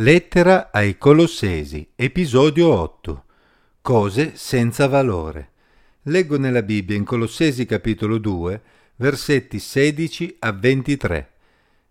Lettera ai Colossesi, episodio 8. Cose senza valore. Leggo nella Bibbia in Colossesi capitolo 2, versetti 16 a 23.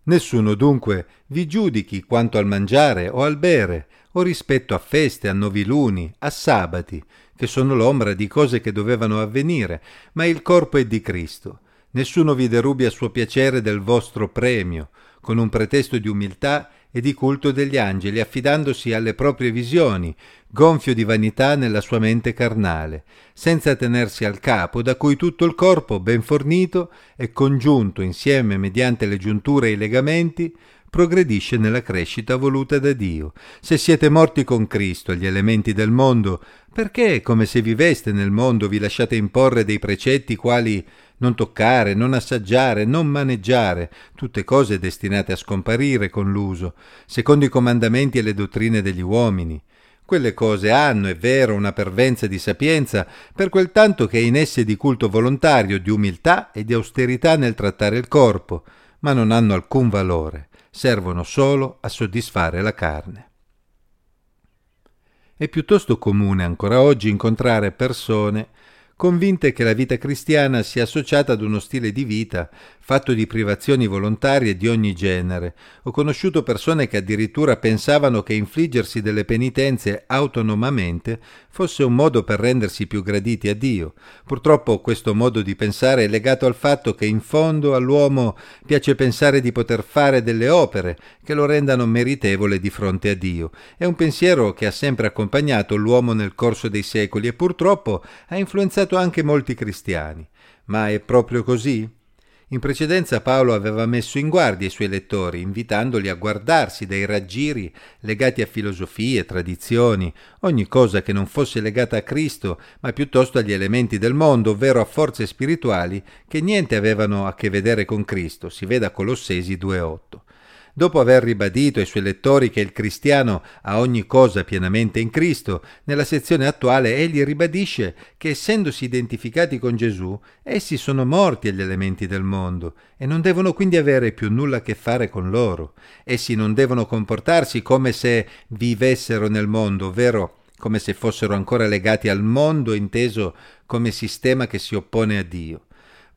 Nessuno dunque vi giudichi quanto al mangiare o al bere, o rispetto a feste, a noviluni, a sabati, che sono l'ombra di cose che dovevano avvenire, ma il corpo è di Cristo. Nessuno vi derubi a suo piacere del vostro premio, con un pretesto di umiltà e di culto degli angeli, affidandosi alle proprie visioni, gonfio di vanità nella sua mente carnale, senza tenersi al capo, da cui tutto il corpo, ben fornito e congiunto insieme mediante le giunture e i legamenti, progredisce nella crescita voluta da Dio. Se siete morti con Cristo agli elementi del mondo, perché, come se viveste nel mondo, vi lasciate imporre dei precetti quali non toccare, non assaggiare, non maneggiare, tutte cose destinate a scomparire con l'uso, secondo i comandamenti e le dottrine degli uomini. Quelle cose hanno, è vero, una pervenza di sapienza, per quel tanto che è in esse di culto volontario, di umiltà e di austerità nel trattare il corpo, ma non hanno alcun valore, servono solo a soddisfare la carne. È piuttosto comune ancora oggi incontrare persone convinte che la vita cristiana sia associata ad uno stile di vita fatto di privazioni volontarie di ogni genere. Ho conosciuto persone che addirittura pensavano che infliggersi delle penitenze autonomamente fosse un modo per rendersi più graditi a Dio. Purtroppo questo modo di pensare è legato al fatto che in fondo all'uomo piace pensare di poter fare delle opere che lo rendano meritevole di fronte a Dio. È un pensiero che ha sempre accompagnato l'uomo nel corso dei secoli e purtroppo ha influenzato anche molti cristiani. Ma è proprio così? In precedenza Paolo aveva messo in guardia i suoi lettori, invitandoli a guardarsi dai raggiri legati a filosofie, tradizioni, ogni cosa che non fosse legata a Cristo, ma piuttosto agli elementi del mondo, ovvero a forze spirituali che niente avevano a che vedere con Cristo. Si veda Colossesi 2.8. Dopo aver ribadito ai suoi lettori che il cristiano ha ogni cosa pienamente in Cristo, nella sezione attuale egli ribadisce che essendosi identificati con Gesù, essi sono morti agli elementi del mondo e non devono quindi avere più nulla a che fare con loro. Essi non devono comportarsi come se vivessero nel mondo, ovvero come se fossero ancora legati al mondo inteso come sistema che si oppone a Dio.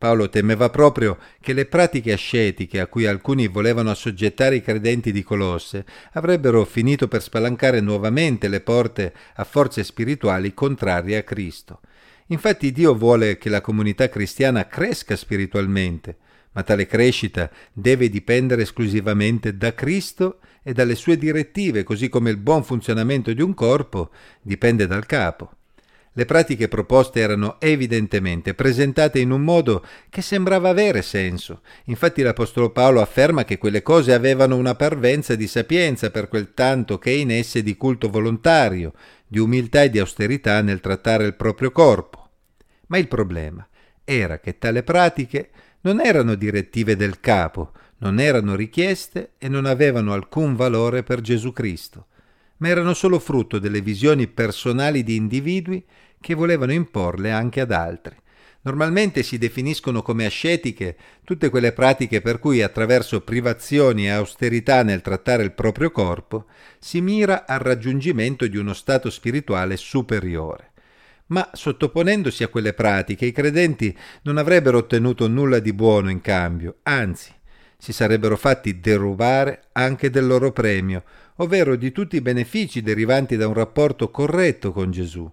Paolo temeva proprio che le pratiche ascetiche a cui alcuni volevano assoggettare i credenti di Colosse avrebbero finito per spalancare nuovamente le porte a forze spirituali contrarie a Cristo. Infatti Dio vuole che la comunità cristiana cresca spiritualmente, ma tale crescita deve dipendere esclusivamente da Cristo e dalle sue direttive, così come il buon funzionamento di un corpo dipende dal capo. Le pratiche proposte erano evidentemente presentate in un modo che sembrava avere senso. Infatti l'Apostolo Paolo afferma che quelle cose avevano una parvenza di sapienza per quel tanto che in esse di culto volontario, di umiltà e di austerità nel trattare il proprio corpo. Ma il problema era che tale pratiche non erano direttive del capo, non erano richieste e non avevano alcun valore per Gesù Cristo ma erano solo frutto delle visioni personali di individui che volevano imporle anche ad altri. Normalmente si definiscono come ascetiche tutte quelle pratiche per cui attraverso privazioni e austerità nel trattare il proprio corpo si mira al raggiungimento di uno stato spirituale superiore. Ma sottoponendosi a quelle pratiche i credenti non avrebbero ottenuto nulla di buono in cambio, anzi si sarebbero fatti derubare anche del loro premio, ovvero di tutti i benefici derivanti da un rapporto corretto con Gesù.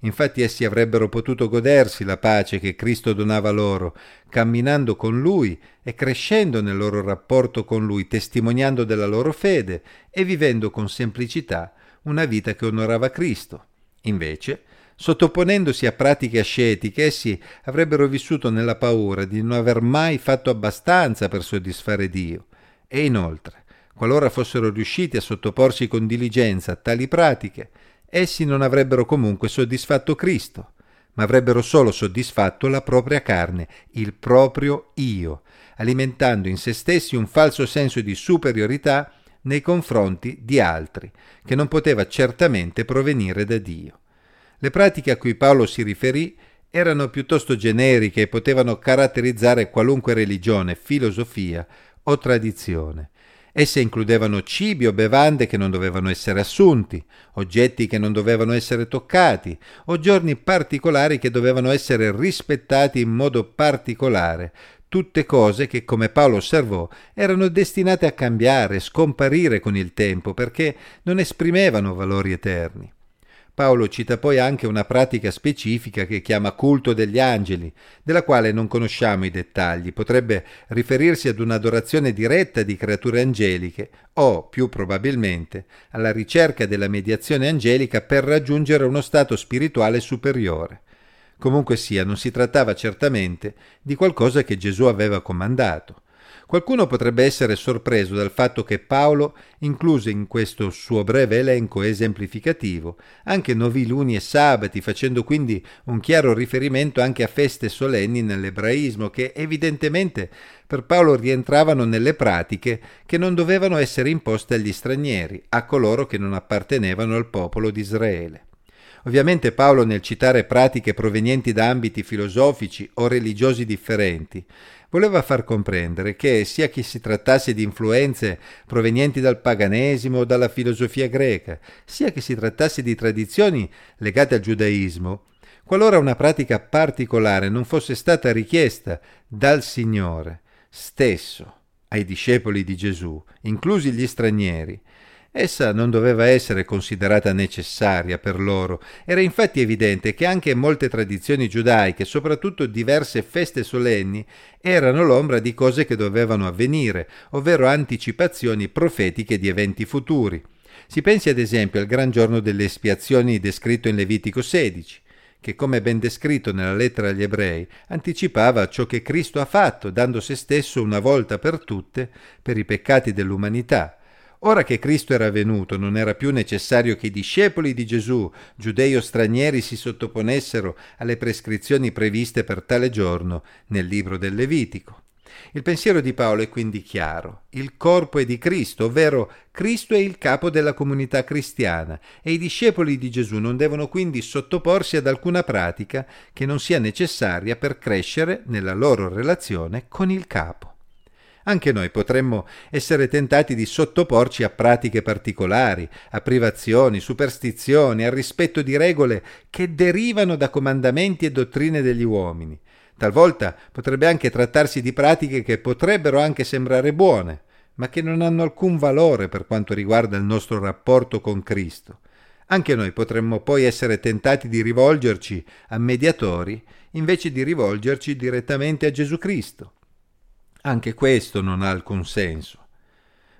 Infatti essi avrebbero potuto godersi la pace che Cristo donava loro, camminando con Lui e crescendo nel loro rapporto con Lui, testimoniando della loro fede e vivendo con semplicità una vita che onorava Cristo. Invece, Sottoponendosi a pratiche ascetiche, essi avrebbero vissuto nella paura di non aver mai fatto abbastanza per soddisfare Dio. E inoltre, qualora fossero riusciti a sottoporsi con diligenza a tali pratiche, essi non avrebbero comunque soddisfatto Cristo, ma avrebbero solo soddisfatto la propria carne, il proprio io, alimentando in se stessi un falso senso di superiorità nei confronti di altri, che non poteva certamente provenire da Dio. Le pratiche a cui Paolo si riferì erano piuttosto generiche e potevano caratterizzare qualunque religione, filosofia o tradizione. Esse includevano cibi o bevande che non dovevano essere assunti, oggetti che non dovevano essere toccati, o giorni particolari che dovevano essere rispettati in modo particolare, tutte cose che, come Paolo osservò, erano destinate a cambiare, scomparire con il tempo, perché non esprimevano valori eterni. Paolo cita poi anche una pratica specifica che chiama culto degli angeli, della quale non conosciamo i dettagli. Potrebbe riferirsi ad un'adorazione diretta di creature angeliche o, più probabilmente, alla ricerca della mediazione angelica per raggiungere uno stato spirituale superiore. Comunque sia, non si trattava certamente di qualcosa che Gesù aveva comandato. Qualcuno potrebbe essere sorpreso dal fatto che Paolo incluse in questo suo breve elenco esemplificativo anche noviluni e sabati, facendo quindi un chiaro riferimento anche a feste solenni nell'ebraismo che evidentemente per Paolo rientravano nelle pratiche che non dovevano essere imposte agli stranieri, a coloro che non appartenevano al popolo di Israele. Ovviamente Paolo nel citare pratiche provenienti da ambiti filosofici o religiosi differenti voleva far comprendere che, sia che si trattasse di influenze provenienti dal paganesimo o dalla filosofia greca, sia che si trattasse di tradizioni legate al giudaismo, qualora una pratica particolare non fosse stata richiesta dal Signore stesso ai discepoli di Gesù, inclusi gli stranieri, Essa non doveva essere considerata necessaria per loro. Era infatti evidente che anche molte tradizioni giudaiche, soprattutto diverse feste solenni, erano l'ombra di cose che dovevano avvenire, ovvero anticipazioni profetiche di eventi futuri. Si pensi ad esempio al gran giorno delle espiazioni descritto in Levitico 16 che come ben descritto nella lettera agli ebrei, anticipava ciò che Cristo ha fatto, dando se stesso una volta per tutte per i peccati dell'umanità, Ora che Cristo era venuto, non era più necessario che i discepoli di Gesù, giudei o stranieri, si sottoponessero alle prescrizioni previste per tale giorno nel libro del Levitico. Il pensiero di Paolo è quindi chiaro. Il corpo è di Cristo, ovvero Cristo è il capo della comunità cristiana e i discepoli di Gesù non devono quindi sottoporsi ad alcuna pratica che non sia necessaria per crescere nella loro relazione con il capo. Anche noi potremmo essere tentati di sottoporci a pratiche particolari, a privazioni, superstizioni, al rispetto di regole che derivano da comandamenti e dottrine degli uomini. Talvolta potrebbe anche trattarsi di pratiche che potrebbero anche sembrare buone, ma che non hanno alcun valore per quanto riguarda il nostro rapporto con Cristo. Anche noi potremmo poi essere tentati di rivolgerci a mediatori invece di rivolgerci direttamente a Gesù Cristo. Anche questo non ha alcun senso.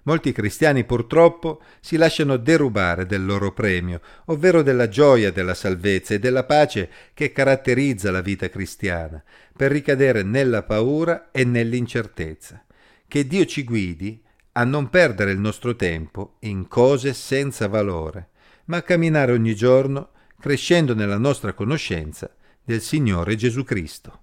Molti cristiani purtroppo si lasciano derubare del loro premio, ovvero della gioia della salvezza e della pace che caratterizza la vita cristiana, per ricadere nella paura e nell'incertezza. Che Dio ci guidi a non perdere il nostro tempo in cose senza valore, ma a camminare ogni giorno crescendo nella nostra conoscenza del Signore Gesù Cristo.